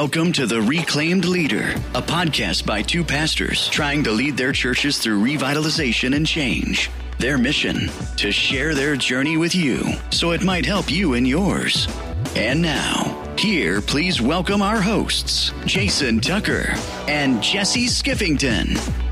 Welcome to The Reclaimed Leader, a podcast by two pastors trying to lead their churches through revitalization and change. Their mission to share their journey with you so it might help you in yours. And now, here, please welcome our hosts, Jason Tucker and Jesse Skiffington.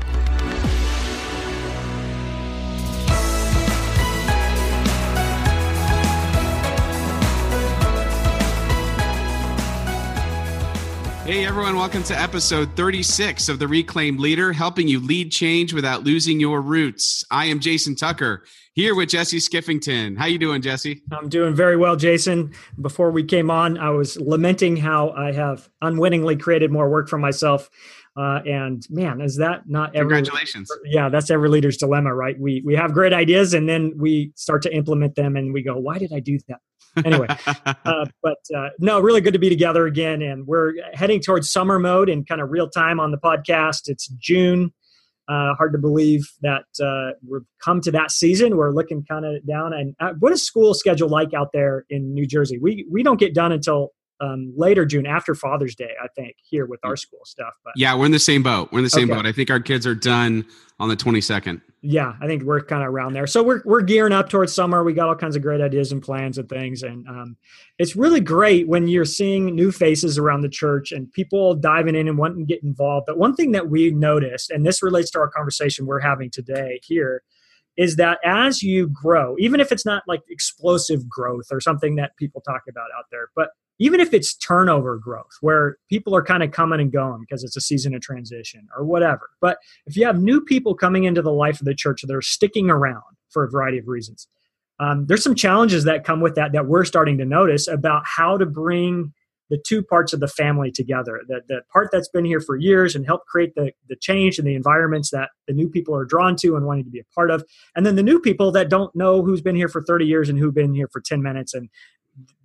Hey everyone, welcome to episode 36 of The Reclaimed Leader, helping you lead change without losing your roots. I am Jason Tucker, here with Jesse Skiffington. How you doing, Jesse? I'm doing very well, Jason. Before we came on, I was lamenting how I have unwittingly created more work for myself. Uh, and man, is that not every congratulations? Yeah, that's every leader's dilemma, right? We we have great ideas and then we start to implement them, and we go, "Why did I do that?" Anyway, uh, but uh, no, really good to be together again. And we're heading towards summer mode in kind of real time on the podcast. It's June. Uh, hard to believe that uh, we've come to that season. We're looking kind of down. And uh, what is school schedule like out there in New Jersey? We we don't get done until um, later June after Father's Day, I think, here with our school stuff. But yeah, we're in the same boat. We're in the same okay. boat. I think our kids are done on the 22nd. Yeah, I think we're kind of around there. So we're we're gearing up towards summer. We got all kinds of great ideas and plans and things, and um, it's really great when you're seeing new faces around the church and people diving in and wanting to get involved. But one thing that we noticed, and this relates to our conversation we're having today here, is that as you grow, even if it's not like explosive growth or something that people talk about out there, but even if it's turnover growth where people are kind of coming and going because it's a season of transition or whatever. But if you have new people coming into the life of the church that are sticking around for a variety of reasons, um, there's some challenges that come with that that we're starting to notice about how to bring the two parts of the family together the, the part that's been here for years and help create the, the change and the environments that the new people are drawn to and wanting to be a part of and then the new people that don't know who's been here for 30 years and who've been here for 10 minutes and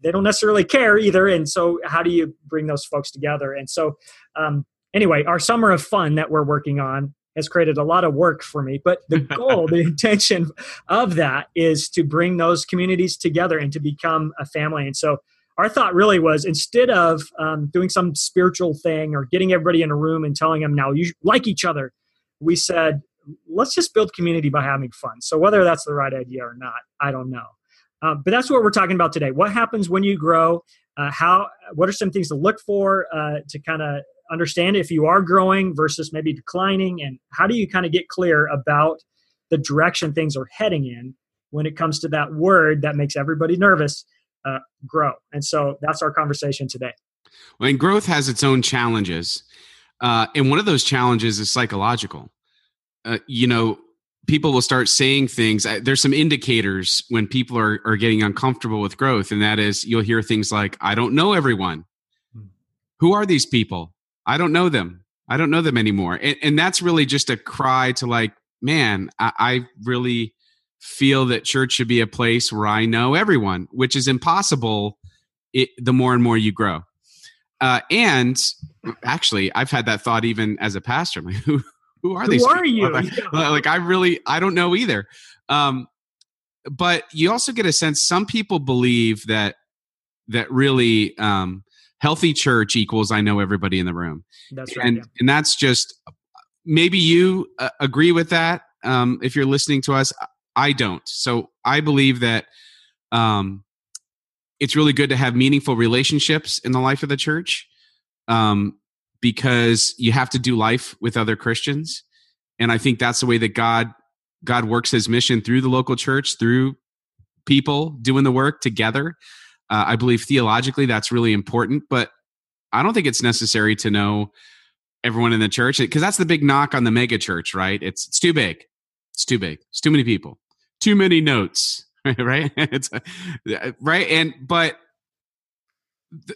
they don't necessarily care either. And so, how do you bring those folks together? And so, um, anyway, our summer of fun that we're working on has created a lot of work for me. But the goal, the intention of that is to bring those communities together and to become a family. And so, our thought really was instead of um, doing some spiritual thing or getting everybody in a room and telling them now you like each other, we said, let's just build community by having fun. So, whether that's the right idea or not, I don't know. Uh, but that's what we're talking about today. What happens when you grow? Uh, how? What are some things to look for uh, to kind of understand if you are growing versus maybe declining, and how do you kind of get clear about the direction things are heading in when it comes to that word that makes everybody nervous? Uh, grow. And so that's our conversation today. Well, and growth has its own challenges, uh, and one of those challenges is psychological. you know, people will start saying things. There's some indicators when people are, are getting uncomfortable with growth, and that is you'll hear things like, I don't know everyone. Hmm. Who are these people? I don't know them. I don't know them anymore. And, and that's really just a cry to like, man, I, I really feel that church should be a place where I know everyone, which is impossible it, the more and more you grow. Uh, and actually, I've had that thought even as a pastor. Like, who, who are these? Who are you? Like, like, I really, I don't know either. Um, but you also get a sense some people believe that that really um, healthy church equals I know everybody in the room. That's right. And yeah. and that's just maybe you uh, agree with that. Um, if you're listening to us, I don't. So I believe that um, it's really good to have meaningful relationships in the life of the church. Um, because you have to do life with other Christians. And I think that's the way that God God works his mission through the local church, through people doing the work together. Uh, I believe theologically that's really important, but I don't think it's necessary to know everyone in the church because that's the big knock on the mega church, right? It's it's too big. It's too big. It's too many people. Too many notes, right? it's right and but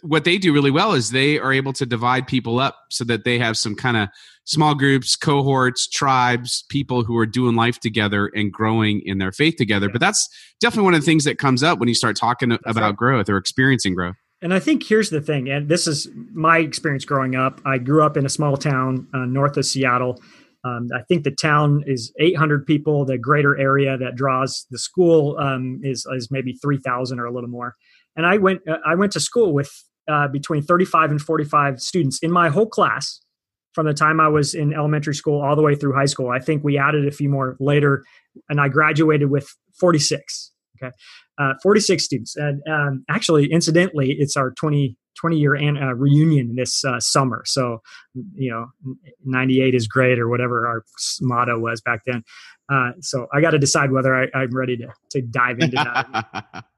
what they do really well is they are able to divide people up so that they have some kind of small groups, cohorts, tribes, people who are doing life together and growing in their faith together. But that's definitely one of the things that comes up when you start talking that's about right. growth or experiencing growth. And I think here's the thing, and this is my experience growing up. I grew up in a small town uh, north of Seattle. Um, I think the town is 800 people. The greater area that draws the school um, is, is maybe 3,000 or a little more and I went uh, I went to school with uh, between 35 and 45 students in my whole class from the time I was in elementary school all the way through high school. I think we added a few more later, and I graduated with 46. Okay, uh, 46 students. And um, actually, incidentally, it's our 20 20 year an, uh, reunion this uh, summer. So, you know, 98 is great or whatever our motto was back then. Uh, so I got to decide whether I, am ready to, to dive into that.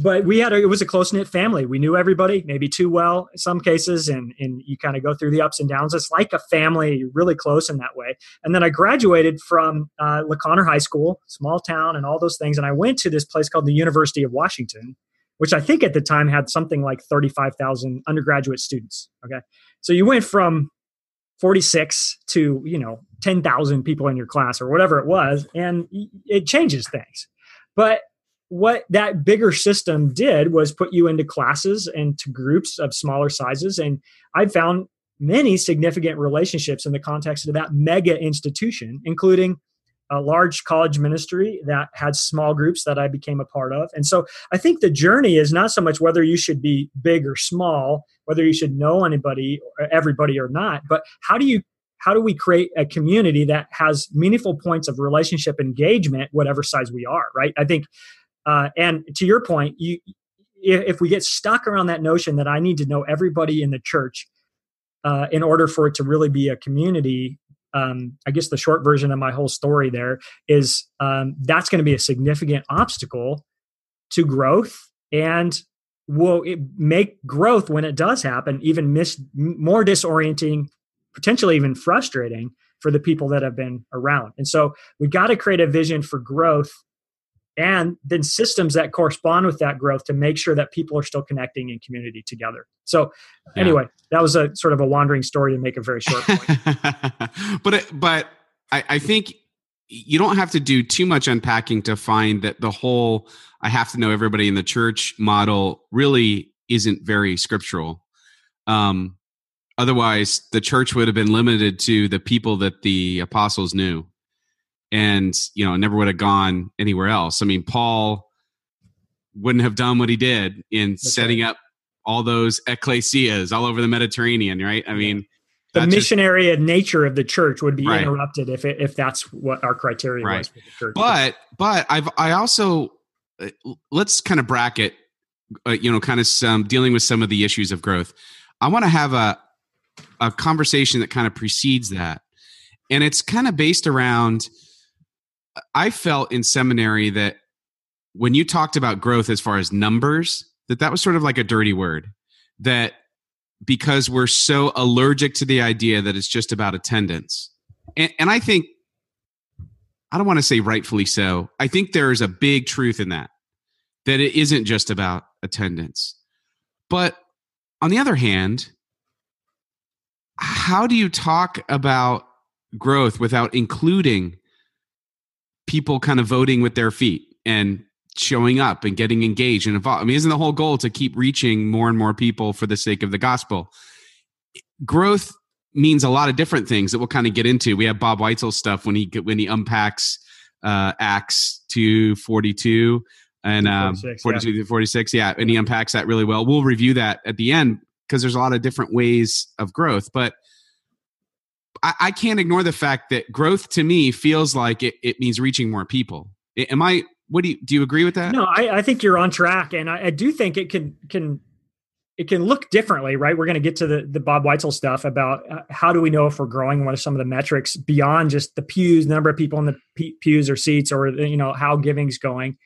but we had a, it was a close knit family. We knew everybody, maybe too well in some cases, and and you kind of go through the ups and downs. It's like a family, really close in that way. And then I graduated from uh, La Conner High School, small town, and all those things. And I went to this place called the University of Washington, which I think at the time had something like thirty five thousand undergraduate students. Okay, so you went from 46 to you know 10,000 people in your class or whatever it was and it changes things but what that bigger system did was put you into classes and to groups of smaller sizes and i found many significant relationships in the context of that mega institution including a large college ministry that had small groups that I became a part of. And so I think the journey is not so much whether you should be big or small, whether you should know anybody or everybody or not, but how do you how do we create a community that has meaningful points of relationship engagement whatever size we are, right? I think uh, and to your point, you if we get stuck around that notion that I need to know everybody in the church uh, in order for it to really be a community, um, I guess the short version of my whole story there is um, that's going to be a significant obstacle to growth and will make growth when it does happen even mis- more disorienting, potentially even frustrating for the people that have been around. And so we got to create a vision for growth and then systems that correspond with that growth to make sure that people are still connecting in community together. So, yeah. anyway, that was a sort of a wandering story to make a very short point. but but I, I think you don't have to do too much unpacking to find that the whole I have to know everybody in the church model really isn't very scriptural. Um, otherwise, the church would have been limited to the people that the apostles knew and you know never would have gone anywhere else i mean paul wouldn't have done what he did in That's setting right. up all those ecclesias all over the mediterranean right i mean the missionary just, nature of the church would be right. interrupted if it, if that's what our criteria right. was for the church but but i've i also uh, let's kind of bracket uh, you know kind of some dealing with some of the issues of growth i want to have a a conversation that kind of precedes that and it's kind of based around I felt in seminary that when you talked about growth as far as numbers, that that was sort of like a dirty word. That because we're so allergic to the idea that it's just about attendance. And, and I think, I don't want to say rightfully so. I think there is a big truth in that, that it isn't just about attendance. But on the other hand, how do you talk about growth without including people kind of voting with their feet and showing up and getting engaged and involved. I mean, isn't the whole goal to keep reaching more and more people for the sake of the gospel? Growth means a lot of different things that we'll kind of get into. We have Bob Whitesel stuff when he when he unpacks uh, Acts two forty two and um, 42 yeah. to 46 yeah and he unpacks that really well we'll review that at the end because there's a lot of different ways of growth but I, I, can't ignore the fact that growth to me feels like it, it means reaching more people. Am I? What do you do? You agree with that? No, I, I think you're on track, and I, I do think it can can it can look differently, right? We're going to get to the, the Bob Whitesel stuff about uh, how do we know if we're growing? What are some of the metrics beyond just the pews, the number of people in the pews or seats, or you know how giving's going?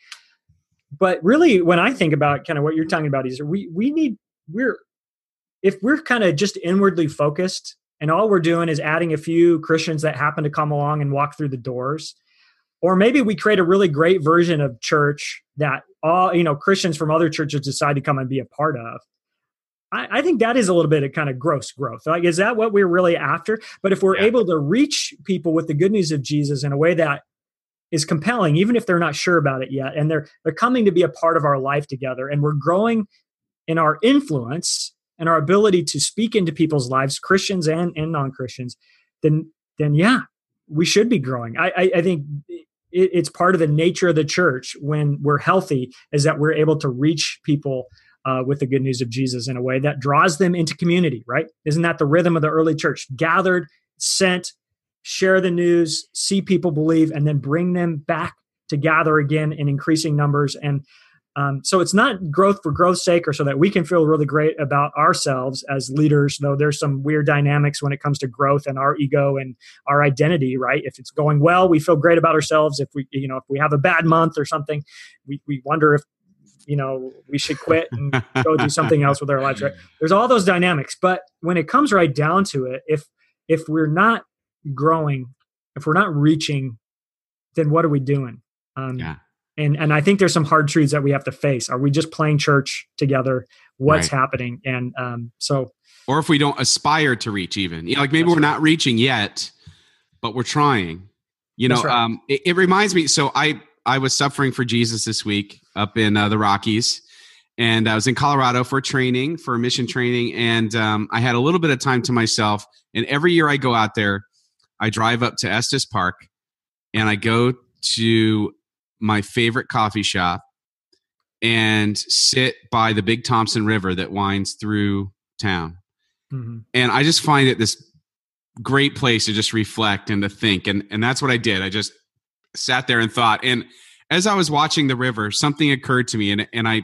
But really, when I think about kind of what you're talking about, is we we need we're if we're kind of just inwardly focused and all we're doing is adding a few Christians that happen to come along and walk through the doors. Or maybe we create a really great version of church that all, you know, Christians from other churches decide to come and be a part of. I, I think that is a little bit of kind of gross growth. Like, is that what we're really after? But if we're yeah. able to reach people with the good news of Jesus in a way that is compelling, even if they're not sure about it yet, and they're they're coming to be a part of our life together, and we're growing in our influence and our ability to speak into people's lives, Christians and, and non Christians, then then yeah, we should be growing. I, I, I think it, it's part of the nature of the church when we're healthy is that we're able to reach people uh, with the good news of Jesus in a way that draws them into community, right? Isn't that the rhythm of the early church? Gathered, sent, share the news, see people believe, and then bring them back to gather again in increasing numbers. And um, so it's not growth for growth's sake or so that we can feel really great about ourselves as leaders, though there's some weird dynamics when it comes to growth and our ego and our identity, right? If it's going well, we feel great about ourselves. If we, you know, if we have a bad month or something, we, we wonder if you know we should quit and go do something else with our lives right there's all those dynamics but when it comes right down to it if if we're not growing if we're not reaching then what are we doing um, yeah. And and i think there's some hard truths that we have to face are we just playing church together what's right. happening and um, so or if we don't aspire to reach even you know like maybe we're right. not reaching yet but we're trying you know right. um, it, it reminds me so i I was suffering for Jesus this week up in uh, the Rockies, and I was in Colorado for training for mission training, and um, I had a little bit of time to myself. And every year I go out there, I drive up to Estes Park, and I go to my favorite coffee shop and sit by the Big Thompson River that winds through town. Mm-hmm. And I just find it this great place to just reflect and to think. And and that's what I did. I just sat there and thought. And as I was watching the river, something occurred to me, and and I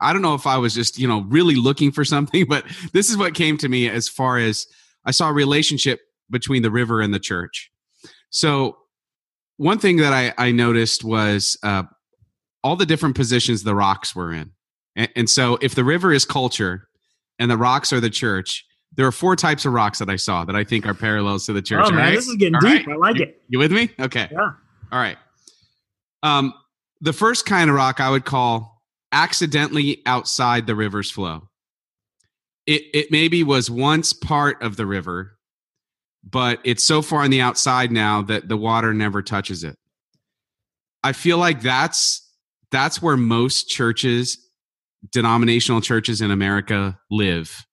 I don't know if I was just you know really looking for something, but this is what came to me as far as I saw a relationship between the river and the church. So one thing that I, I noticed was uh, all the different positions the rocks were in, and, and so if the river is culture and the rocks are the church, there are four types of rocks that I saw that I think are parallels to the church. Oh man, right? this is getting All deep. Right? I like you, it. You with me? Okay. Yeah. All right. Um, the first kind of rock I would call accidentally outside the river's flow. It it maybe was once part of the river, but it's so far on the outside now that the water never touches it. I feel like that's that's where most churches, denominational churches in America live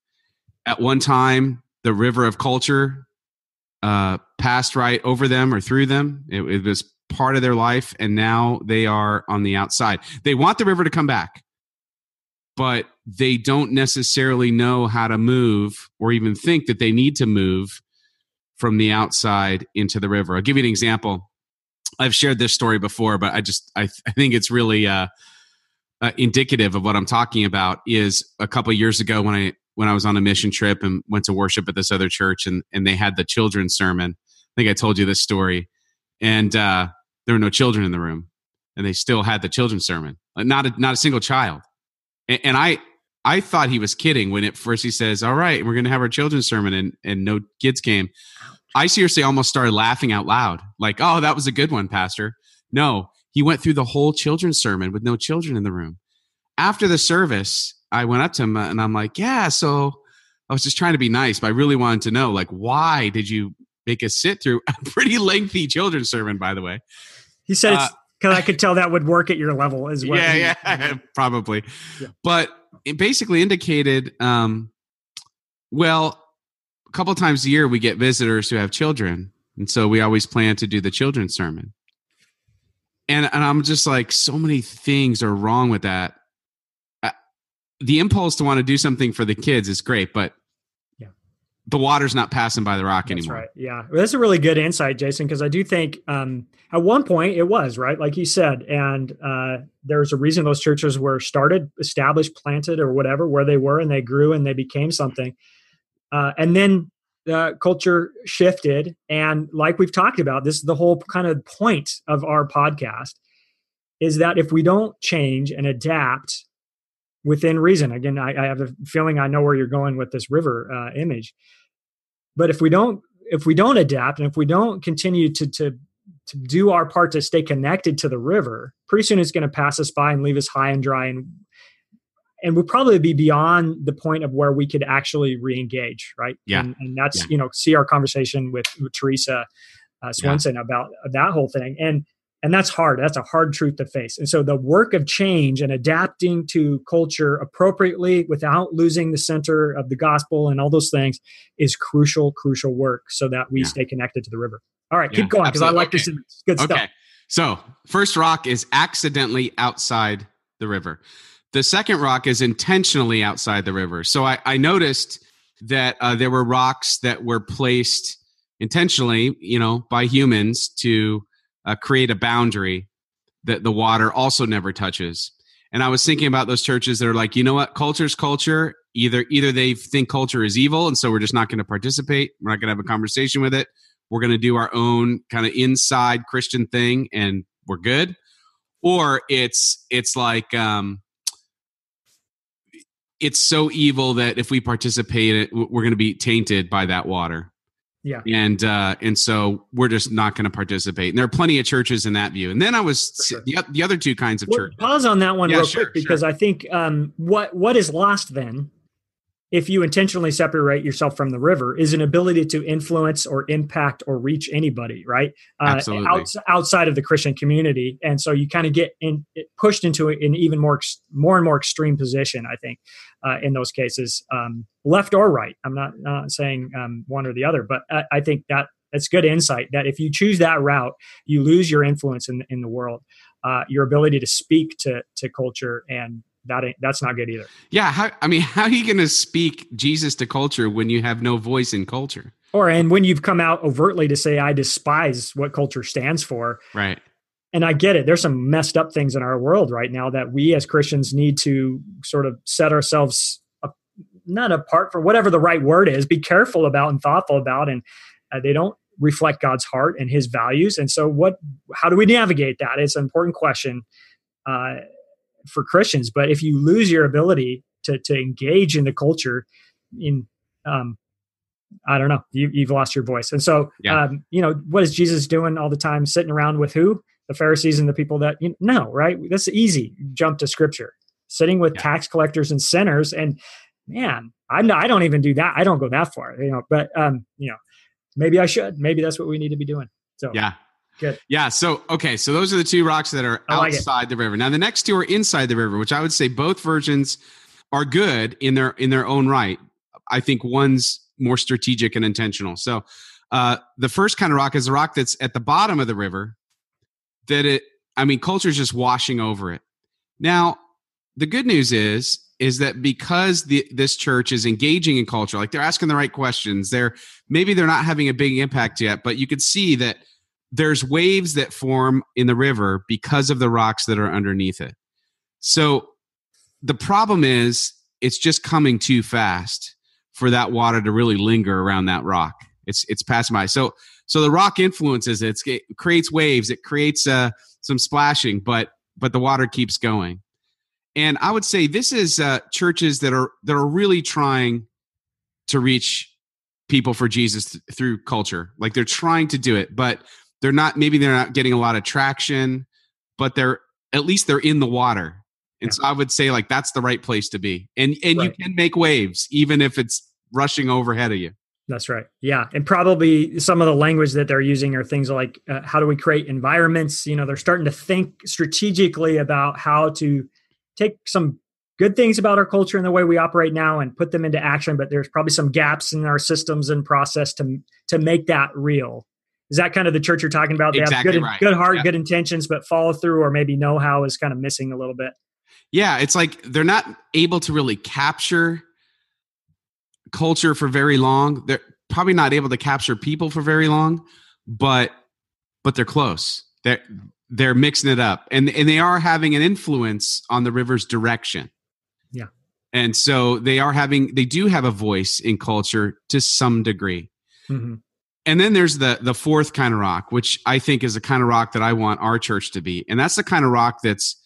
at one time the river of culture uh, passed right over them or through them. It, it, was part of their life, and now they are on the outside. They want the river to come back, but they don't necessarily know how to move or even think that they need to move from the outside into the river. I'll give you an example. I've shared this story before, but I just I, I think it's really uh, uh, indicative of what I'm talking about. Is a couple years ago when I when I was on a mission trip and went to worship at this other church, and and they had the children's sermon. I think I told you this story, and uh, there were no children in the room, and they still had the children's sermon. Not a, not a single child, and, and I I thought he was kidding when at first he says, "All right, we're going to have our children's sermon," and and no kids came. I seriously almost started laughing out loud, like, "Oh, that was a good one, Pastor." No, he went through the whole children's sermon with no children in the room. After the service, I went up to him and I'm like, yeah, so I was just trying to be nice, but I really wanted to know, like, why did you make us sit through a pretty lengthy children's sermon, by the way? He said uh, because I could tell that would work at your level as well. Yeah, yeah, probably. Yeah. But it basically indicated, um, well, a couple times a year we get visitors who have children. And so we always plan to do the children's sermon. And, and I'm just like, so many things are wrong with that the impulse to want to do something for the kids is great, but the water's not passing by the rock anymore. That's anymore. Right. Yeah, well, that's a really good insight, Jason, because I do think um, at one point it was right, like you said, and uh, there's a reason those churches were started, established, planted, or whatever, where they were, and they grew and they became something, uh, and then. Uh, culture shifted and like we've talked about this is the whole kind of point of our podcast is that if we don't change and adapt within reason. Again, I, I, have a feeling I know where you're going with this river uh, image. But if we don't, if we don't adapt, and if we don't continue to to to do our part to stay connected to the river, pretty soon it's going to pass us by and leave us high and dry, and and we'll probably be beyond the point of where we could actually re-engage, right? Yeah, and, and that's yeah. you know see our conversation with, with Teresa uh, Swenson yeah. about that whole thing, and and that's hard. That's a hard truth to face. And so the work of change and adapting to culture appropriately without losing the center of the gospel and all those things is crucial, crucial work so that we yeah. stay connected to the river. All right, yeah, keep going because I like okay. this. Good okay. stuff. So, first rock is accidentally outside the river. the second rock is intentionally outside the river. So I, I noticed that uh, there were rocks that were placed intentionally, you know, by humans to uh, create a boundary that the water also never touches. And I was thinking about those churches that are like, you know what, culture's culture. Either either they think culture is evil, and so we're just not going to participate. We're not going to have a conversation with it. We're going to do our own kind of inside Christian thing, and we're good. Or it's it's like um, it's so evil that if we participate, it we're going to be tainted by that water. Yeah. And uh, and so we're just not going to participate. And there are plenty of churches in that view. And then I was sure. the, the other two kinds of well, church. Pause on that one yeah, real sure, quick because sure. I think um, what what is lost then if you intentionally separate yourself from the river is an ability to influence or impact or reach anybody right? Uh. Out, outside of the christian community. And so you kind of get in, pushed into an even more more and more extreme position i think uh, in those cases um, left or right. I'm not, not saying um, one or the other but I, I think that that's good insight that if you choose that route you lose your influence in, in the world uh, your ability to speak to to culture and that ain't that's not good either. Yeah, how, I mean, how are you going to speak Jesus to culture when you have no voice in culture? Or and when you've come out overtly to say I despise what culture stands for, right? And I get it. There's some messed up things in our world right now that we as Christians need to sort of set ourselves up, not apart for whatever the right word is. Be careful about and thoughtful about, and uh, they don't reflect God's heart and His values. And so, what? How do we navigate that? It's an important question. Uh, for Christians. But if you lose your ability to to engage in the culture, in um, I don't know, you, have lost your voice. And so, yeah. um, you know, what is Jesus doing all the time? Sitting around with who? The Pharisees and the people that you know, no, right? That's easy. Jump to Scripture. Sitting with yeah. tax collectors and sinners, and man, I'm not, I don't even do that. I don't go that far, you know. But um, you know, maybe I should. Maybe that's what we need to be doing. So yeah, Good. Yeah. So okay. So those are the two rocks that are like outside it. the river. Now the next two are inside the river, which I would say both versions are good in their in their own right. I think one's more strategic and intentional. So uh, the first kind of rock is a rock that's at the bottom of the river. That it. I mean, culture is just washing over it. Now the good news is is that because the, this church is engaging in culture, like they're asking the right questions, they're maybe they're not having a big impact yet, but you could see that there's waves that form in the river because of the rocks that are underneath it. So the problem is it's just coming too fast for that water to really linger around that rock. It's it's passing by. So so the rock influences it. it creates waves. It creates uh, some splashing, but but the water keeps going. And I would say this is uh, churches that are that are really trying to reach people for Jesus th- through culture. Like they're trying to do it, but they're not maybe they're not getting a lot of traction, but they're at least they're in the water. And yeah. so I would say like that's the right place to be. And and right. you can make waves even if it's rushing overhead of you. That's right. Yeah. And probably some of the language that they're using are things like uh, how do we create environments? You know, they're starting to think strategically about how to take some good things about our culture and the way we operate now and put them into action, but there's probably some gaps in our systems and process to to make that real. Is that kind of the church you're talking about? They exactly have good, right. good heart, yeah. good intentions, but follow through or maybe know how is kind of missing a little bit. Yeah, it's like they're not able to really capture culture for very long. They're probably not able to capture people for very long, but but they're close. They're they're mixing it up, and and they are having an influence on the river's direction. Yeah, and so they are having they do have a voice in culture to some degree. Mm-hmm and then there's the the fourth kind of rock which i think is the kind of rock that i want our church to be. And that's the kind of rock that's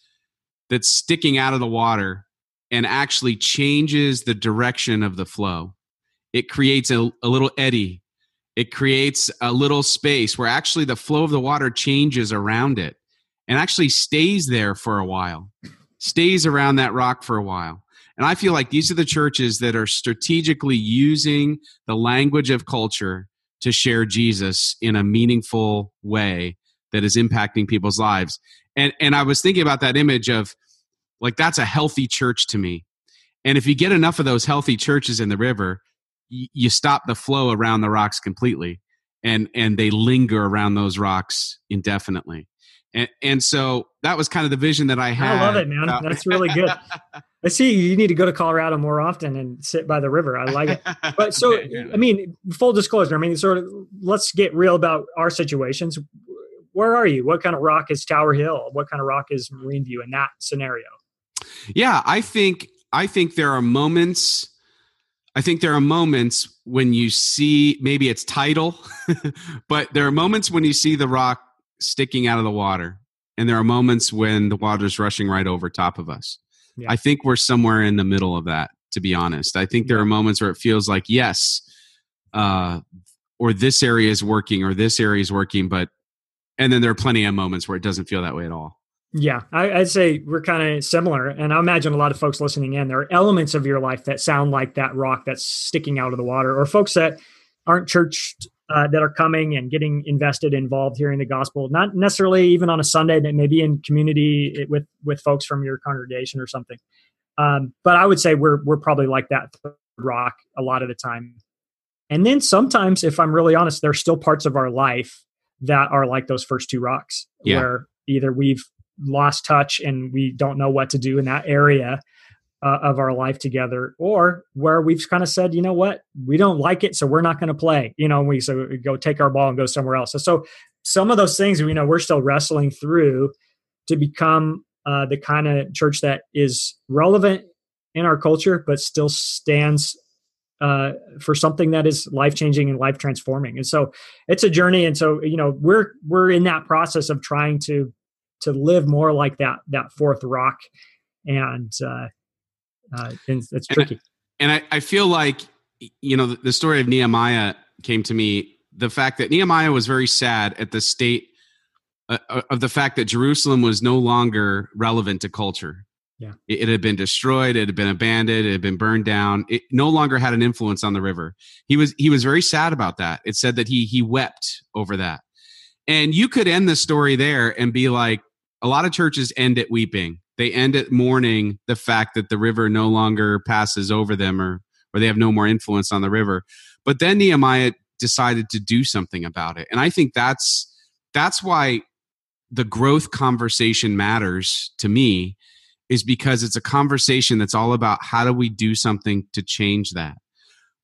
that's sticking out of the water and actually changes the direction of the flow. It creates a, a little eddy. It creates a little space where actually the flow of the water changes around it and actually stays there for a while stays around that rock for a while. And i feel like these are the churches that are strategically using the language of culture to share Jesus in a meaningful way that is impacting people's lives. And and I was thinking about that image of like that's a healthy church to me. And if you get enough of those healthy churches in the river, y- you stop the flow around the rocks completely and and they linger around those rocks indefinitely. And, and so that was kind of the vision that I had. I love it, man. That's really good. I see you need to go to Colorado more often and sit by the river. I like it. But so, I mean, full disclosure, I mean, sort of, let's get real about our situations. Where are you? What kind of rock is Tower Hill? What kind of rock is Marine View in that scenario? Yeah, I think I think there are moments I think there are moments when you see maybe it's tidal, but there are moments when you see the rock sticking out of the water, and there are moments when the water's rushing right over top of us. Yeah. I think we're somewhere in the middle of that, to be honest. I think there are moments where it feels like, yes, uh, or this area is working, or this area is working, but, and then there are plenty of moments where it doesn't feel that way at all. Yeah, I, would say we're kind of similar. And I imagine a lot of folks listening in, there are elements of your life that sound like that rock that's sticking out of the water, or folks that aren't churched uh, that are coming and getting invested, involved hearing the gospel, not necessarily even on a Sunday, but maybe in community with with folks from your congregation or something. Um, but I would say we're we're probably like that rock a lot of the time. And then sometimes, if I'm really honest, there's still parts of our life that are like those first two rocks, yeah. where either we've lost touch and we don't know what to do in that area uh, of our life together or where we've kind of said you know what? We don't like it so we're not going to play you know we so we go take our ball and go somewhere else. So, so some of those things you know we're still wrestling through to become uh, the kind of church that is relevant in our culture but still stands uh, for something that is life changing and life transforming and so it's a journey and so you know we're we're in that process of trying to to live more like that that fourth rock, and uh, uh, and it's tricky. And I, and I, I feel like you know the, story of Nehemiah came to me. The fact that Nehemiah was very sad at the state uh, uh of the fact that Jerusalem was no longer relevant to culture. Yeah. It, it, had been destroyed, it had been abandoned, it had been burned down. It no longer had an influence on the river. He was he was very sad about that. It said that he he wept over that. And you could end the story there and be like, a lot of churches end at weeping. They end at mourning the fact that the river no longer passes over them or or they have no more influence on the river. But then Nehemiah decided to do something about it. And I think that's that's why the growth conversation matters to me is because it's a conversation that's all about how do we do something to change that.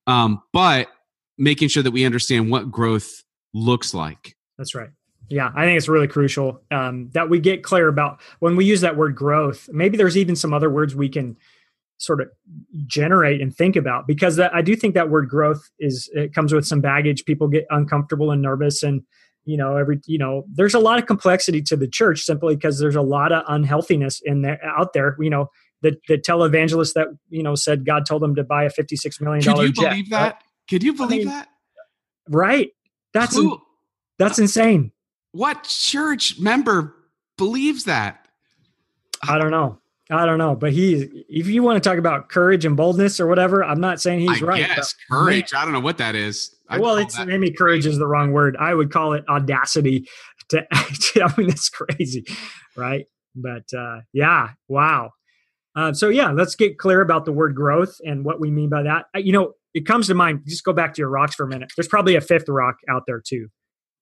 Um, but making sure that we understand what growth looks like. That's right. Yeah, I think it's really crucial um, that we get clear about when we use that word growth. Maybe there's even some other words we can sort of generate and think about because that, I do think that word growth is it comes with some baggage. People get uncomfortable and nervous, and you know every you know there's a lot of complexity to the church simply because there's a lot of unhealthiness in there out there. You know the the televangelist that you know said God told them to buy a fifty six million dollar jet. Could you believe that? Right? Could you believe I mean, that? Right. That's that's insane. What church member believes that? I don't know. I don't know, but he. If you want to talk about courage and boldness or whatever, I'm not saying he's I right. Yes, courage. I don't know what that is. I well, it's maybe courage is the wrong word. I would call it audacity. To, I mean, that's crazy, right? But uh, yeah, wow. Uh, so yeah, let's get clear about the word growth and what we mean by that. You know, it comes to mind. Just go back to your rocks for a minute. There's probably a fifth rock out there too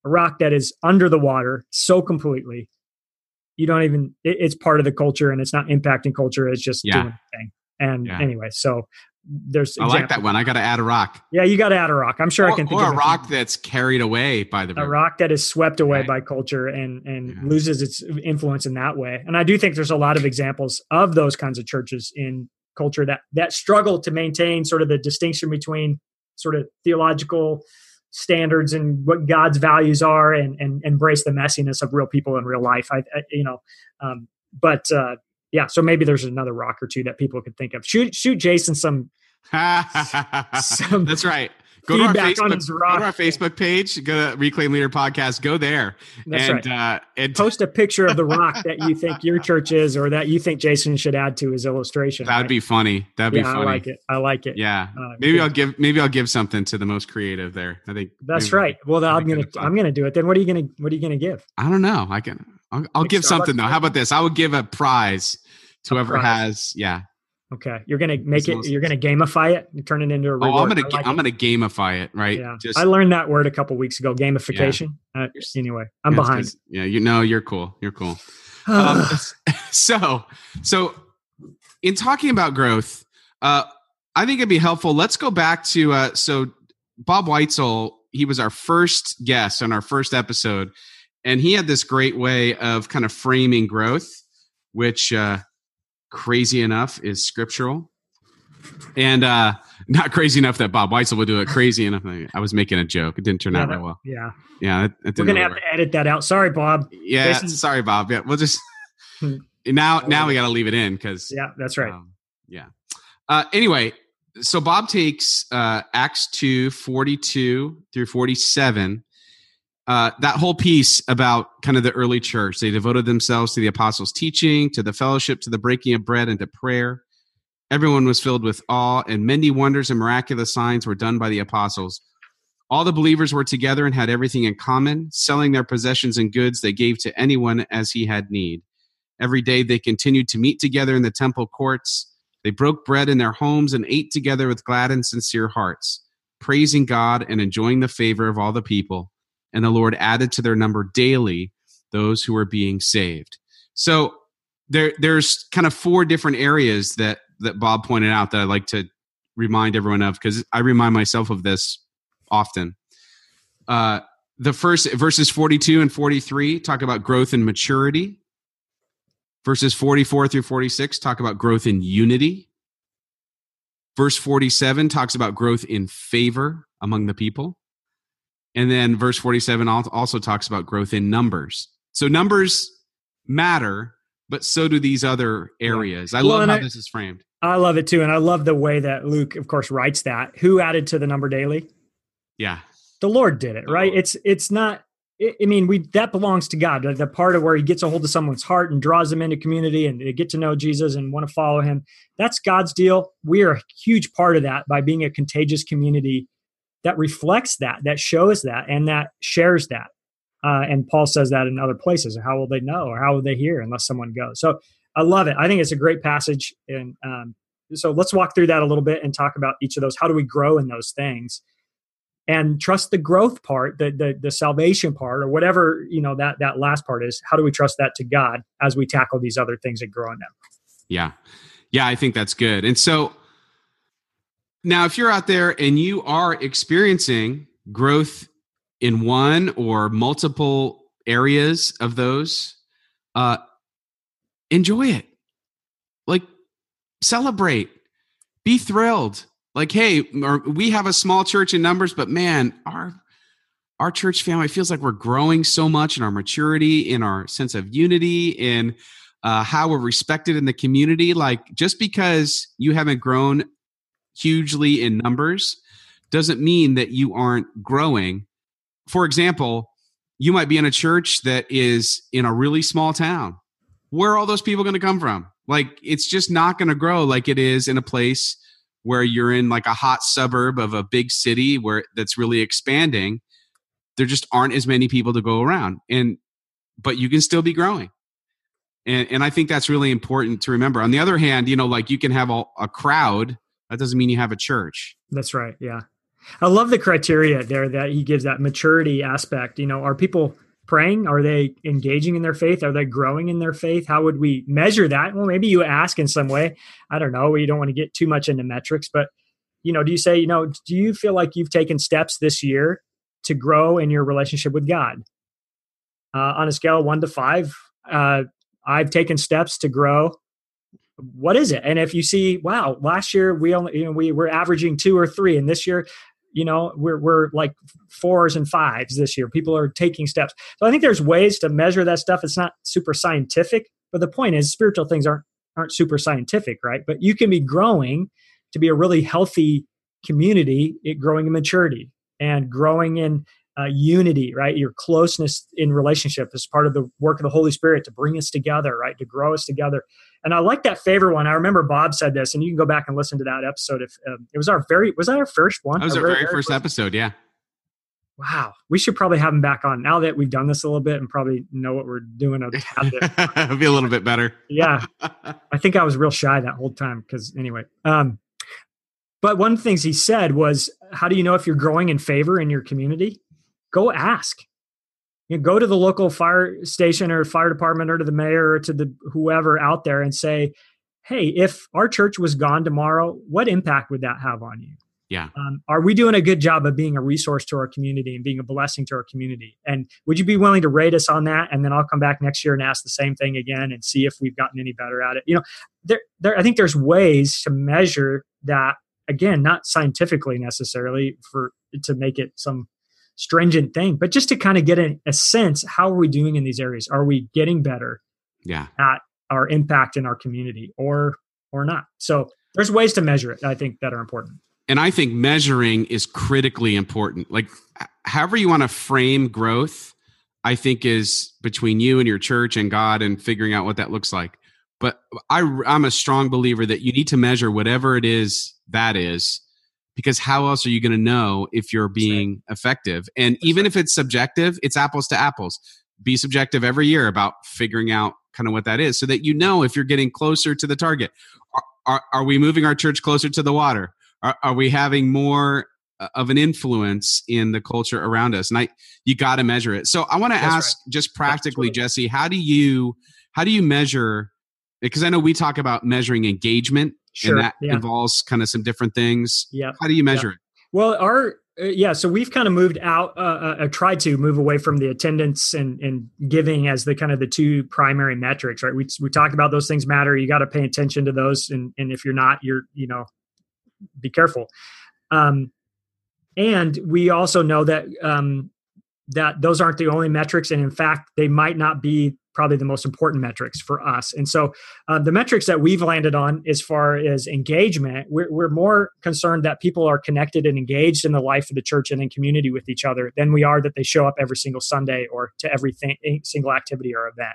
a rock that is under the water so completely you don't even it, it's part of the culture and it's not impacting culture it's just yeah. doing thing and yeah. anyway so there's I like that one. I got to add a rock. Yeah, you got to add a rock. I'm sure or, I can think or a rock that's carried away by the river. a rock that is swept away right. by culture and and yeah. loses its influence in that way. And I do think there's a lot of examples of those kinds of churches in culture that that struggle to maintain sort of the distinction between sort of theological standards and what God's values are and, and embrace the messiness of real people in real life. I, I you know, um, but uh, yeah, so maybe there's another rock or two that people could think of. Shoot, shoot Jason some. some That's right. Go to, our Facebook, go to our Facebook page. Go to Reclaim Leader Podcast. Go there That's and right. uh, and post a picture of the rock that you think your church is, or that you think Jason should add to his illustration. That'd right? be funny. That'd yeah, be funny. I like it. I like it. Yeah. Uh, maybe I'll give maybe I'll give something to the most creative there. I think that's right. Well, I'm gonna I'm gonna do it. Then what are you gonna what are you gonna give? I don't know. I can. I'll, I'll give something though. How about this? I would give a prize to whoever prize. has yeah Okay, you're gonna make it. You're gonna gamify it. and turn it into a reward. Oh, I'm gonna like I'm it. gonna gamify it, right? Yeah, Just, I learned that word a couple weeks ago. Gamification. Yeah. Uh, anyway, I'm yeah, behind. Yeah, you know, you're cool. You're cool. um, so, so in talking about growth, uh, I think it'd be helpful. Let's go back to uh, so Bob Whitesel. He was our first guest on our first episode, and he had this great way of kind of framing growth, which uh, crazy enough is scriptural, and uh, not crazy enough that Bob Whitesel would do it. Crazy enough. I was making a joke. It didn't turn Yeah, out that- well. Yeah. Yeah, it, it We're gonna have to edit that out. Sorry, Bob. Yeah, Jason- sorry, Bob. Yeah, we'll just Hmm. now now we got to leave it in because Yeah, that's right. um, yeah. Uh, anyway, so Bob takes uh, Acts 2, 42 through 47. Uh, that whole piece about kind of the early church. They devoted themselves to the apostles' teaching, to the fellowship, to the breaking of bread, and to prayer. Everyone was filled with awe, and many wonders and miraculous signs were done by the apostles. All the believers were together and had everything in common, selling their possessions and goods they gave to anyone as he had need. Every day they continued to meet together in the temple courts. They broke bread in their homes and ate together with glad and sincere hearts, praising God and enjoying the favor of all the people. And the Lord added to their number daily those who were being saved. So there, there's kind of four different areas that that Bob pointed out that I like to remind everyone of because I remind myself of this often. Uh, the first verses 42 and 43 talk about growth and maturity. Verses 44 through 46 talk about growth in unity. Verse 47 talks about growth in favor among the people. And then verse 47 also talks about growth in numbers. So numbers matter, but so do these other areas. I Well, love how I- this is framed. I love it too, and I love the way that Luke, of course, writes that. Who added to the number daily? Yeah. The Lord did it, The right? Lord. It's it's not. I mean, we that belongs to God. The- The part of where He gets a hold of someone's heart and draws them into community, and they get to know Jesus and want to follow Him. That's God's deal. We are a huge part of that by being a contagious community that reflects that, that shows that, and that shares that. Uh, and Paul says that in other places. How will they know, or how will they hear unless someone goes? So I love it. I think it's a great passage, and um, so let's walk through that a little bit and talk about each of those. How do we grow in those things? And trust the growth part, the the, the salvation part, or whatever you know that that last part is. How do we trust that to God as we tackle these other things and grow in them? Yeah. Yeah, I think that's good. And so now if you're out there and you are experiencing growth in one or multiple areas of those, uh enjoy it. Like celebrate. Be thrilled. Like, hey, we have a small church in numbers, but man, our our church family feels like we're growing so much in our maturity, in our sense of unity, in uh, how we're respected in the community. Like, just because you haven't grown hugely in numbers doesn't mean that you aren't growing. For example, you might be in a church that is in a really small town. Where are all those people going to come from? Like, it's just not going to grow like it is in a place where you're in like a hot suburb of a big city where that's really expanding. There just aren't as many people to go around. And but you can still be growing. And and I think that's really important to remember. On the other hand, you know, like you can have a, a crowd, that doesn't mean you have a church. That's right. Yeah. I love the criteria there that he gives that maturity aspect. You know, are people praying? Are they engaging in their faith? Are they growing in their faith? How would we measure that? Well, maybe you ask in some way. I don't know. You don't want to get too much into metrics, but you know, do you say, you know, do you feel like you've taken steps this year to grow in your relationship with God? Uh, on a scale one to five, uh, I've taken steps to grow what is it? And if you see wow last year we only you know we were averaging two or three and this year you know we're we're like fours and fives this year. People are taking steps. So i think there's ways to measure that stuff. It's not super scientific but the point is spiritual things aren't aren't super scientific right? But you can be growing to be a really healthy community it growing in maturity and growing in uh, unity right? Your closeness in relationship is part of the work of the holy spirit to bring us together right? To grow us together and I like that favor one. I remember Bob said this, and you can go back and listen to that episode. If um, it was our very was that our first one? That was our very, first episode, yeah. Wow, we should probably have him back on now that we've done this a little bit and probably know what we're doing. A tad bit. It'll be a little bit better. yeah, I think I was real shy that whole time because anyway. Um, but one of the things he said was, "How do you know if you're growing in favor in your community? Go ask. You know, go to the local fire station or fire department or to the mayor or to the whoever out there and say, hey, if our church was gone tomorrow, what impact would that have on you? Yeah. Um, are we doing a good job of being a resource to our community and being a blessing to our community? And would you be willing to rate us on that? And then I'll come back next year and ask the same thing again and see if we've gotten any better at it. You know, there, there, I think there's ways to measure that. Again, not scientifically necessarily for to make it some stringent thing, but just to kind of get a, a sense. How are we doing in these areas? Are we getting better? Yeah. At our impact in our community, or or not? So there's ways to measure it. I think that are important and I think measuring is critically important. Like, however you want to frame growth, I think is between you and your church and God and figuring out what that looks like. But I, I'm a strong believer that you need to measure whatever it is that is, because how else are you going to know if you're being effective? And That's even right. if it's subjective, it's apples to apples. Be subjective every year about figuring out kind of what that is so that you know if you're getting closer to the target. Are, are, are we moving our church closer to the water? are, are we having more uh, of an influence in the culture around us and i you got to measure it so i want to ask right. just practically jesse how do you how do you measure because i know we talk about measuring engagement sure. and that yeah. involves kind of some different things yeah how do you measure it well our uh, yeah so we've kind of moved out uh, uh, uh, tried to move away from the attendance and, and giving as the kind of the two primary metrics right we, we talked about those things matter you got to pay attention to those and, and if you're not you're you know be careful. Um, and we also know that um, that those aren't the only metrics, and in fact, they might not be probably the most important metrics for us. And so, uh, the metrics that we've landed on, as far as engagement, we're, we're more concerned that people are connected and engaged in the life of the church and in community with each other than we are that they show up every single Sunday or to every single activity or event.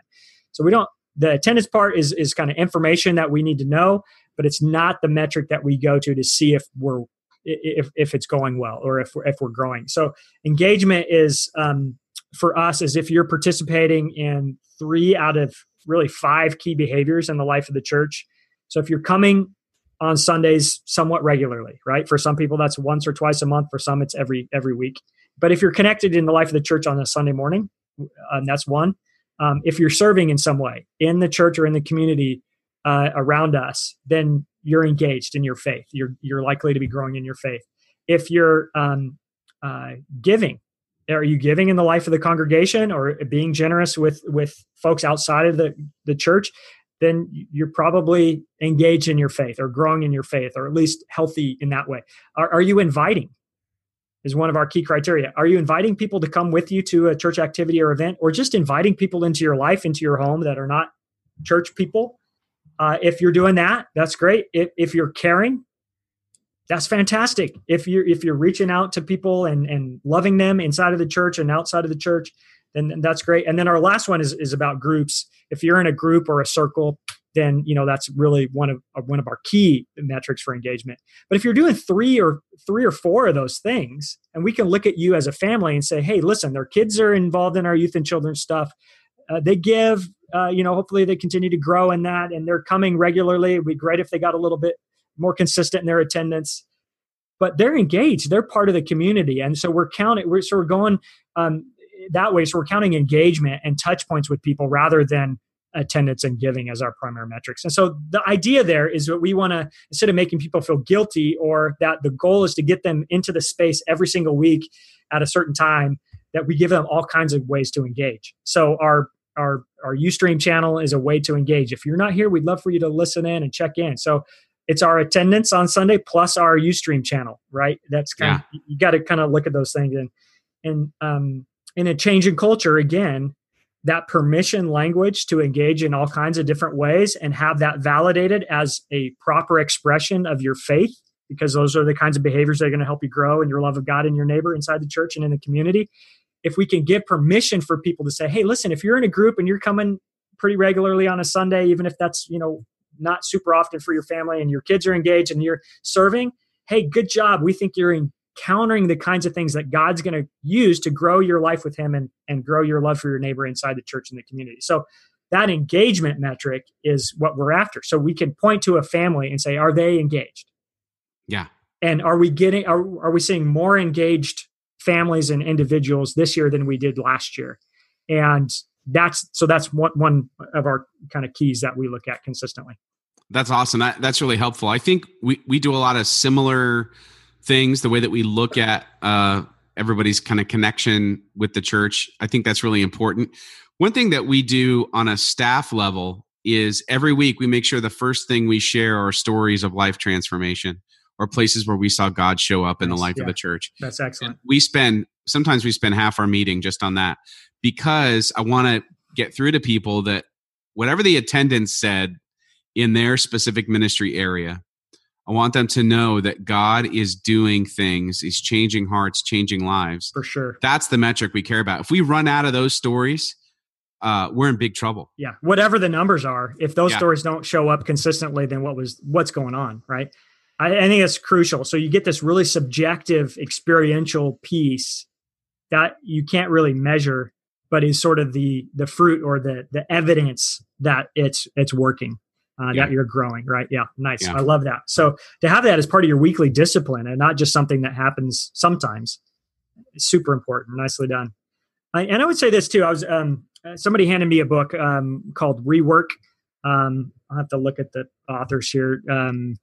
So we don't. The attendance part is is kind of information that we need to know but it's not the metric that we go to to see if we're if if it's going well or if we're, if we're growing. So engagement is um, for us as if you're participating in three out of really five key behaviors in the life of the church. So if you're coming on Sundays somewhat regularly, right? For some people that's once or twice a month. For some it's every every week. But if you're connected in the life of the church on a Sunday morning, um, that's one. Um, if you're serving in some way in the church or in the community, uh, around us, then you're engaged in your faith. You're you're likely to be growing in your faith. If you're um, uh, giving, are you giving in the life of the congregation or being generous with with folks outside of the the church? Then you're probably engaged in your faith or growing in your faith or at least healthy in that way. Are, are you inviting? Is one of our key criteria. Are you inviting people to come with you to a church activity or event, or just inviting people into your life, into your home that are not church people? Uh, if you're doing that, that's great. If, if you're caring, that's fantastic. If you're if you're reaching out to people and and loving them inside of the church and outside of the church, then that's great. And then our last one is is about groups. If you're in a group or a circle, then you know that's really one of one of our key metrics for engagement. But if you're doing three or three or four of those things, and we can look at you as a family and say, hey, listen, their kids are involved in our youth and children's stuff. Uh, they give uh, you know, hopefully they continue to grow in that and they're coming regularly. It'd be great if they got a little bit more consistent in their attendance. But they're engaged. They're part of the community, and so we're counting. We're so we're going um, that way. So we're counting engagement and touch points with people rather than attendance and giving as our primary metrics. And so the idea there is that we want to instead of making people feel guilty or that the goal is to get them into the space every single week at a certain time that we give them all kinds of ways to engage. So our our our Ustream channel is a way to engage. If you're not here, we'd love for you to listen in and check in. So it's our attendance on Sunday plus our Ustream channel, right? That's kind yeah. of you got to kind of look at those things and and um in a change in culture again, that permission language to engage in all kinds of different ways and have that validated as a proper expression of your faith because those are the kinds of behaviors that are going to help you grow in your love of God and your neighbor inside the church and in the community if we can give permission for people to say, hey, listen, if you're in a group and you're coming pretty regularly on a Sunday, even if that's, you know, not super often for your family and your kids are engaged and you're serving, hey, good job. We think you're encountering the kinds of things that God's going to use to grow your life with Him and, and grow your love for your neighbor inside the church and the community. So that engagement metric is what we're after. So we can point to a family and say, are they engaged? Yeah. And are we getting, are, are we seeing more engaged families and individuals this year than we did last year. And that's so that's one one of our kind of keys that we look at consistently. That's awesome. That, that's really helpful. I think we, we do a lot of similar things, the way that we look at uh, everybody's kind of connection with the church. I think that's really important. One thing that we do on a staff level is every week we make sure the first thing we share are stories of life transformation or places where we saw God show up in the life yeah. of the church. That's excellent. And we spend sometimes we spend half our meeting just on that because I want to get through to people that whatever the attendance said in their specific ministry area, I want them to know that God is doing things. He's changing hearts, changing lives. For sure. That's the metric we care about. If we run out of those stories, uh, we're in big trouble. Yeah. Whatever the numbers are, if those yeah. stories don't show up consistently, then what was what's going on, right? I, I think it's crucial. So you get this really subjective experiential piece that you can't really measure, but is sort of the the fruit or the the evidence that it's it's working. Uh, yeah. that you're growing, right? Yeah, nice. Yeah. I love that. So to have that as part of your weekly discipline and not just something that happens sometimes, super important. Nicely done. I, and I would say this too. I was um, somebody handed me a book um, called Rework. Um, I'll have to look at the authors here. Um,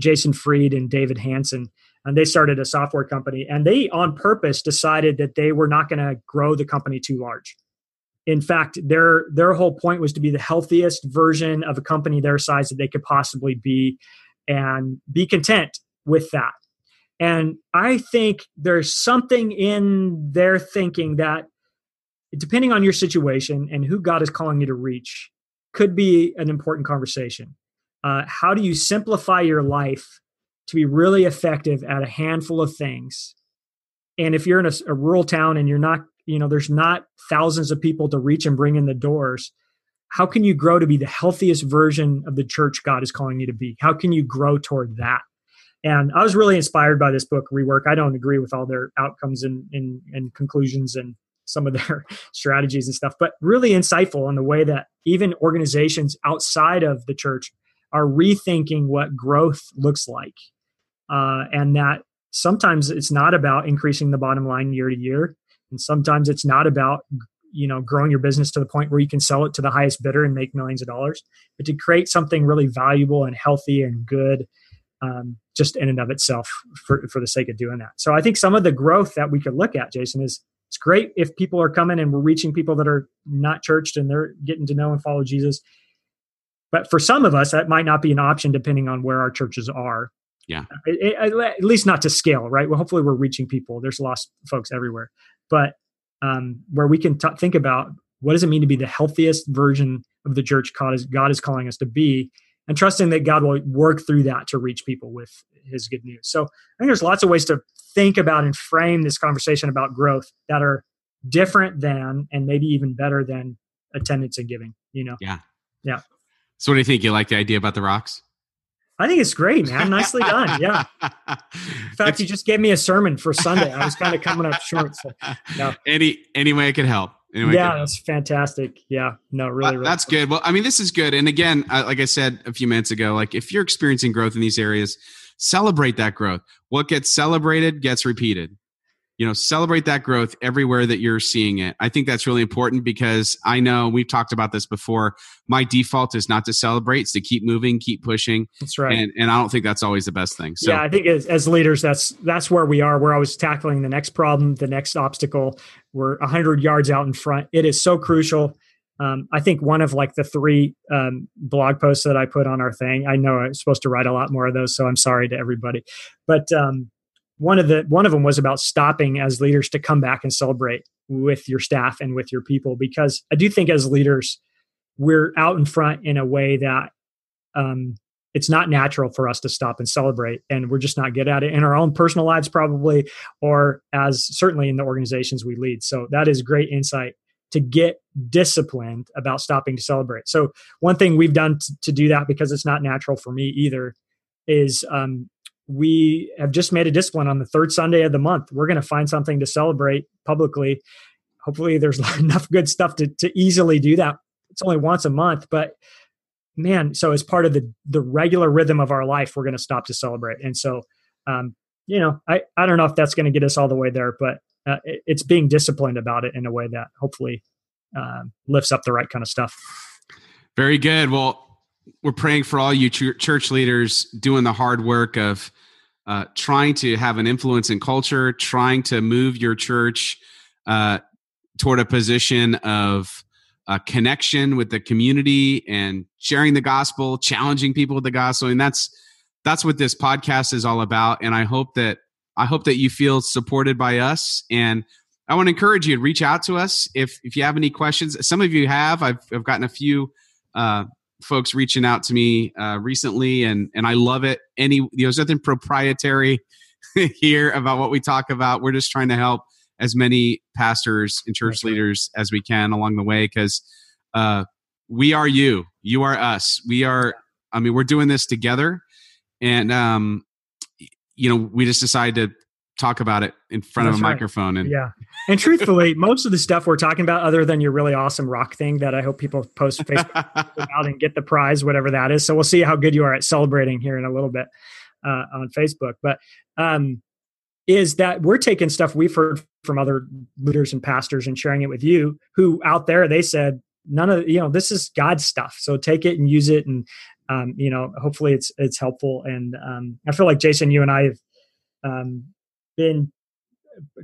Jason Fried and David Hansson. And they started a software company and they on purpose decided that they were not going to grow the company too large. In fact, their their whole point was to be the healthiest version of a company their size that they could possibly be and be content with that. And I think there's something in their thinking that depending on your situation and who God is calling you to reach could be an important conversation uh, how do you simplify your life to be really effective at a handful of things and if you're in a, a, rural town and you're not you know there's not thousands of people to reach and bring in the doors how can you grow to be the healthiest version of the church god is calling you to be how can you grow toward that and i was really inspired by this book rework i don't agree with all their outcomes and, and, and conclusions and some of their strategies and stuff but really insightful in the way that even organizations outside of the church are rethinking what growth looks like. Uh, and that sometimes it's not about increasing the bottom line year to year. And sometimes it's not about you know growing your business to the point where you can sell it to the highest bidder and make millions of dollars but to create something really valuable and healthy and good um, just in and of itself for, for the sake of doing that so i think some of the growth that we could look at jason is it's great if people are coming and we're reaching people that are not churched and they're getting to know and follow jesus but for some of us, that might not be an option depending on where our churches are. Yeah. It, it, at least not to scale, right? Well, hopefully we're reaching people. There's lost folks everywhere. But um, where we can t- think about what does it mean to be the healthiest version of the church God is, God is calling us to be, and trusting that God will work through that to reach people with his good news. So I think there's lots of ways to think about and frame this conversation about growth that are different than and maybe even better than attendance and giving, you know? Yeah. Yeah. So, what do you think? You like the idea about the rocks? I think it's great, man. Nicely done. Yeah. In fact, you just gave me a sermon for Sunday. I was kind of coming up short. So, no. Any any way I could help. Anyway, yeah, that's fantastic. Yeah, no, really, really that's good. Well, I mean, this is good. And again, uh, like I said a few minutes ago, like if you're experiencing growth in these areas, celebrate that growth. What gets celebrated gets repeated you know celebrate that growth everywhere that you're seeing it. I think that's really important because i know we've talked about this before my default is not to celebrate it's to keep moving keep pushing. That's right. And, and i don't think that's always the best thing. So yeah i think as, as leaders that's that's where we are. We're always tackling the next problem the next obstacle. We're 100 yards out in front. It is so crucial. Um, I think one of like the three um, blog posts that I put on our thing. I know I'm supposed to write a lot more of those, so I'm sorry to everybody. But um, one of the one of them was about stopping as leaders to come back and celebrate with your staff and with your people because I do think as leaders we're out in front in a way that um, it's not natural for us to stop and celebrate and we're just not good at it in our own personal lives probably or as certainly in the organizations we lead. So that is great insight to get disciplined about stopping to celebrate. So one thing we've done to, to do that because it's not natural for me either is um, we have just made a discipline on the third Sunday of the month. We're going to find something to celebrate publicly. Hopefully, there's enough good stuff to, to easily do that. It's only once a month, but man, so as part of the the regular rhythm of our life, we're going to stop to celebrate. And so, um, you know, I I don't know if that's going to get us all the way there, but uh, it, it's being disciplined about it in a way that hopefully uh, lifts up the right kind of stuff. Very good. Well, we're praying for all you ch- church leaders doing the hard work of uh, trying to have an influence in culture, trying to move your church uh, toward a position of uh, connection with the community and sharing the gospel, challenging people with the gospel, and that's that's what this podcast is all about. And I hope that I hope that you feel supported by us. And I want to encourage you to reach out to us if if you have any questions. Some of you have. I've I've gotten a few uh, folks reaching out to me uh, recently, and and I love it. Any you know, there's nothing proprietary here about what we talk about. We're just trying to help as many pastors and church leaders as we can along the way because uh, we are you, you are us. We are. I mean, we're doing this together, and um, you know, we just decided to talk about it in front That's of a right. microphone and yeah. And truthfully most of the stuff we're talking about other than your really awesome rock thing that i hope people post facebook out and get the prize whatever that is. So we'll see how good you are at celebrating here in a little bit uh, on facebook. But um, is that we're taking stuff we've heard from other leaders and pastors and sharing it with you who out there they said none of you know this is god's stuff. So take it and use it and um, you know hopefully it's it's helpful. And um, i feel like jason you and i have um, been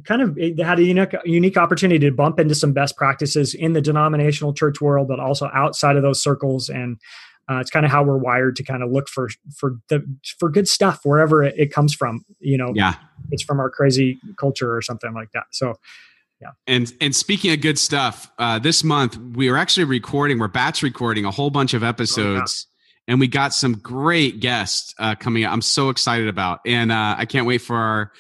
kind of had a unique unique opportunity to bump into some best practices in the denominational church world but also outside of those circles and uh, it's kind of how we're wired to kind of look for for the for good stuff wherever it, it comes from you know yeah it's from our crazy culture or something like that so yeah. And and speaking of good stuff, uh, this month we are actually recording. We're batch recording a whole bunch of episodes, oh, yeah. and we got some great guests uh, coming out. I'm so excited about, and uh, I can't wait for our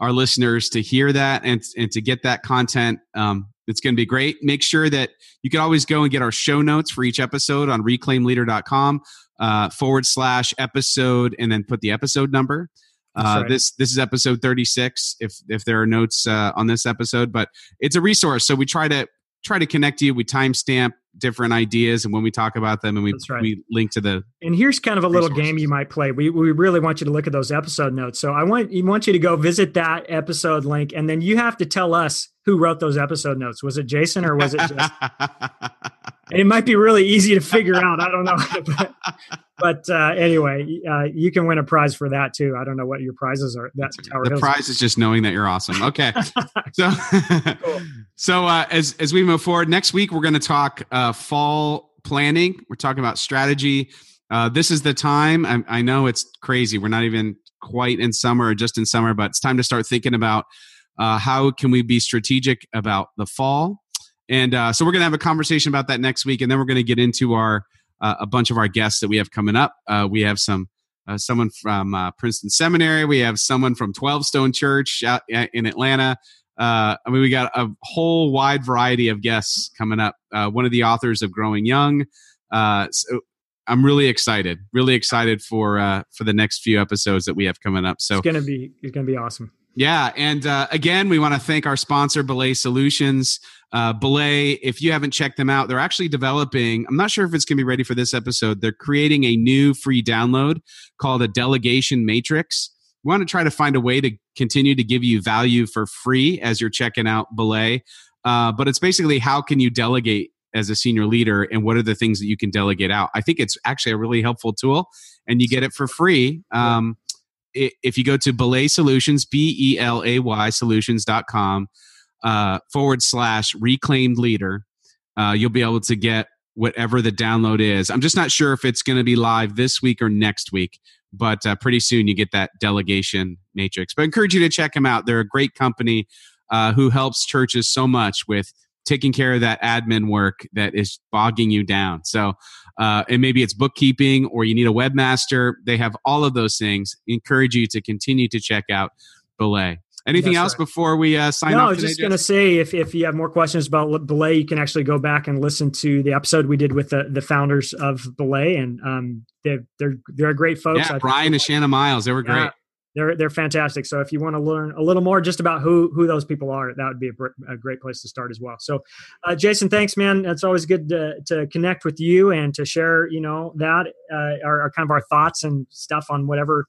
our listeners to hear that and and to get that content. Um, it's going to be great. Make sure that you can always go and get our show notes for each episode on reclaimleader.com uh, forward slash episode, and then put the episode number. Uh, right. This this is episode 36. If if there are notes uh, on this episode, but it's a resource. So we try to try to connect you. We timestamp different ideas, and when we talk about them, and we right. we link to the. And here's kind of a little game you might play. We we really want you to look at those episode notes. So I want you want you to go visit that episode link, and then you have to tell us who wrote those episode notes. Was it Jason or was it Jesse? it might be really easy to figure out. I don't know, but, but uh, anyway, uh, you can win a prize for that too. I don't know what your prizes are. That's Tower the Hills prize is just knowing that you're awesome. Okay, so cool. so uh, as as we move forward, next week we're going to talk uh, fall planning. We're talking about strategy. Uh, this is the time. I, I know it's crazy. We're not even quite in summer or just in summer, but it's time to start thinking about uh, how can we be strategic about the fall? And uh, so we're going to have a conversation about that next week, and then we're going to get into our uh, a bunch of our guests that we have coming up. Uh, we have some uh, someone from uh, Princeton Seminary. We have someone from Twelve Stone Church out in Atlanta. I mean, we got a whole wide variety of guests coming up. one of the authors of Growing Young. so I'm really excited, really excited for for the next few episodes that we have coming up. So it's gonna be it's gonna be awesome. Yeah, and uh, again, we want to thank our sponsor, Belay Solutions. Uh, Belay, if you haven't checked them out, they're actually developing. I'm not sure if it's going to be ready for this episode. They're creating a new free download called a Delegation Matrix. We want to try to find a way to continue to give you value for free as you're checking out Belay. Uh, but it's basically how can you delegate as a senior leader and what are the things that you can delegate out. I think it's actually a really helpful tool, and you get it for free. Um, if you go to Belay Solutions, B E L A Y solutions.com uh, forward slash reclaimed leader, uh, you'll be able to get whatever the download is. I'm just not sure if it's going to be live this week or next week, but uh, pretty soon you get that delegation matrix. But I encourage you to check them out. They're a great company uh, who helps churches so much with taking care of that admin work that is bogging you down. So, uh, and maybe it's bookkeeping or you need a webmaster. They have all of those things. Encourage you to continue to check out Belay. Anything That's else right. before we uh, sign no, off? No, I was just going to say if, if you have more questions about Belay, you can actually go back and listen to the episode we did with the, the founders of Belay, and um, they're they're they're great folks. Yeah, Bryan and Shannon Miles, they were great. Yeah, they're they're fantastic. So if you want to learn a little more just about who who those people are, that would be a, a great place to start as well. So, uh, Jason, thanks, man. It's always good to, to connect with you and to share, you know, that uh, our, our kind of our thoughts and stuff on whatever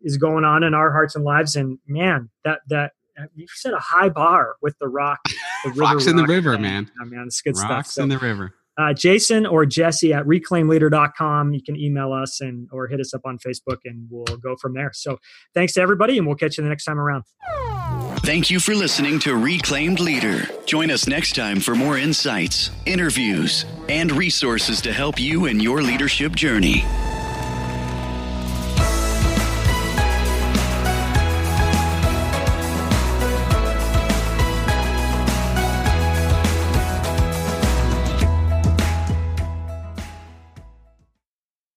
is going on in our hearts and lives. And man, that that you set a high bar with the rock, the rocks in the river, man. man, it's good rocks stuff. in the river. Uh, Jason or Jesse at reclaimleader.com. You can email us and or hit us up on Facebook and we'll go from there. So thanks to everybody and we'll catch you the next time around. Thank you for listening to Reclaimed Leader. Join us next time for more insights, interviews, and resources to help you in your leadership journey.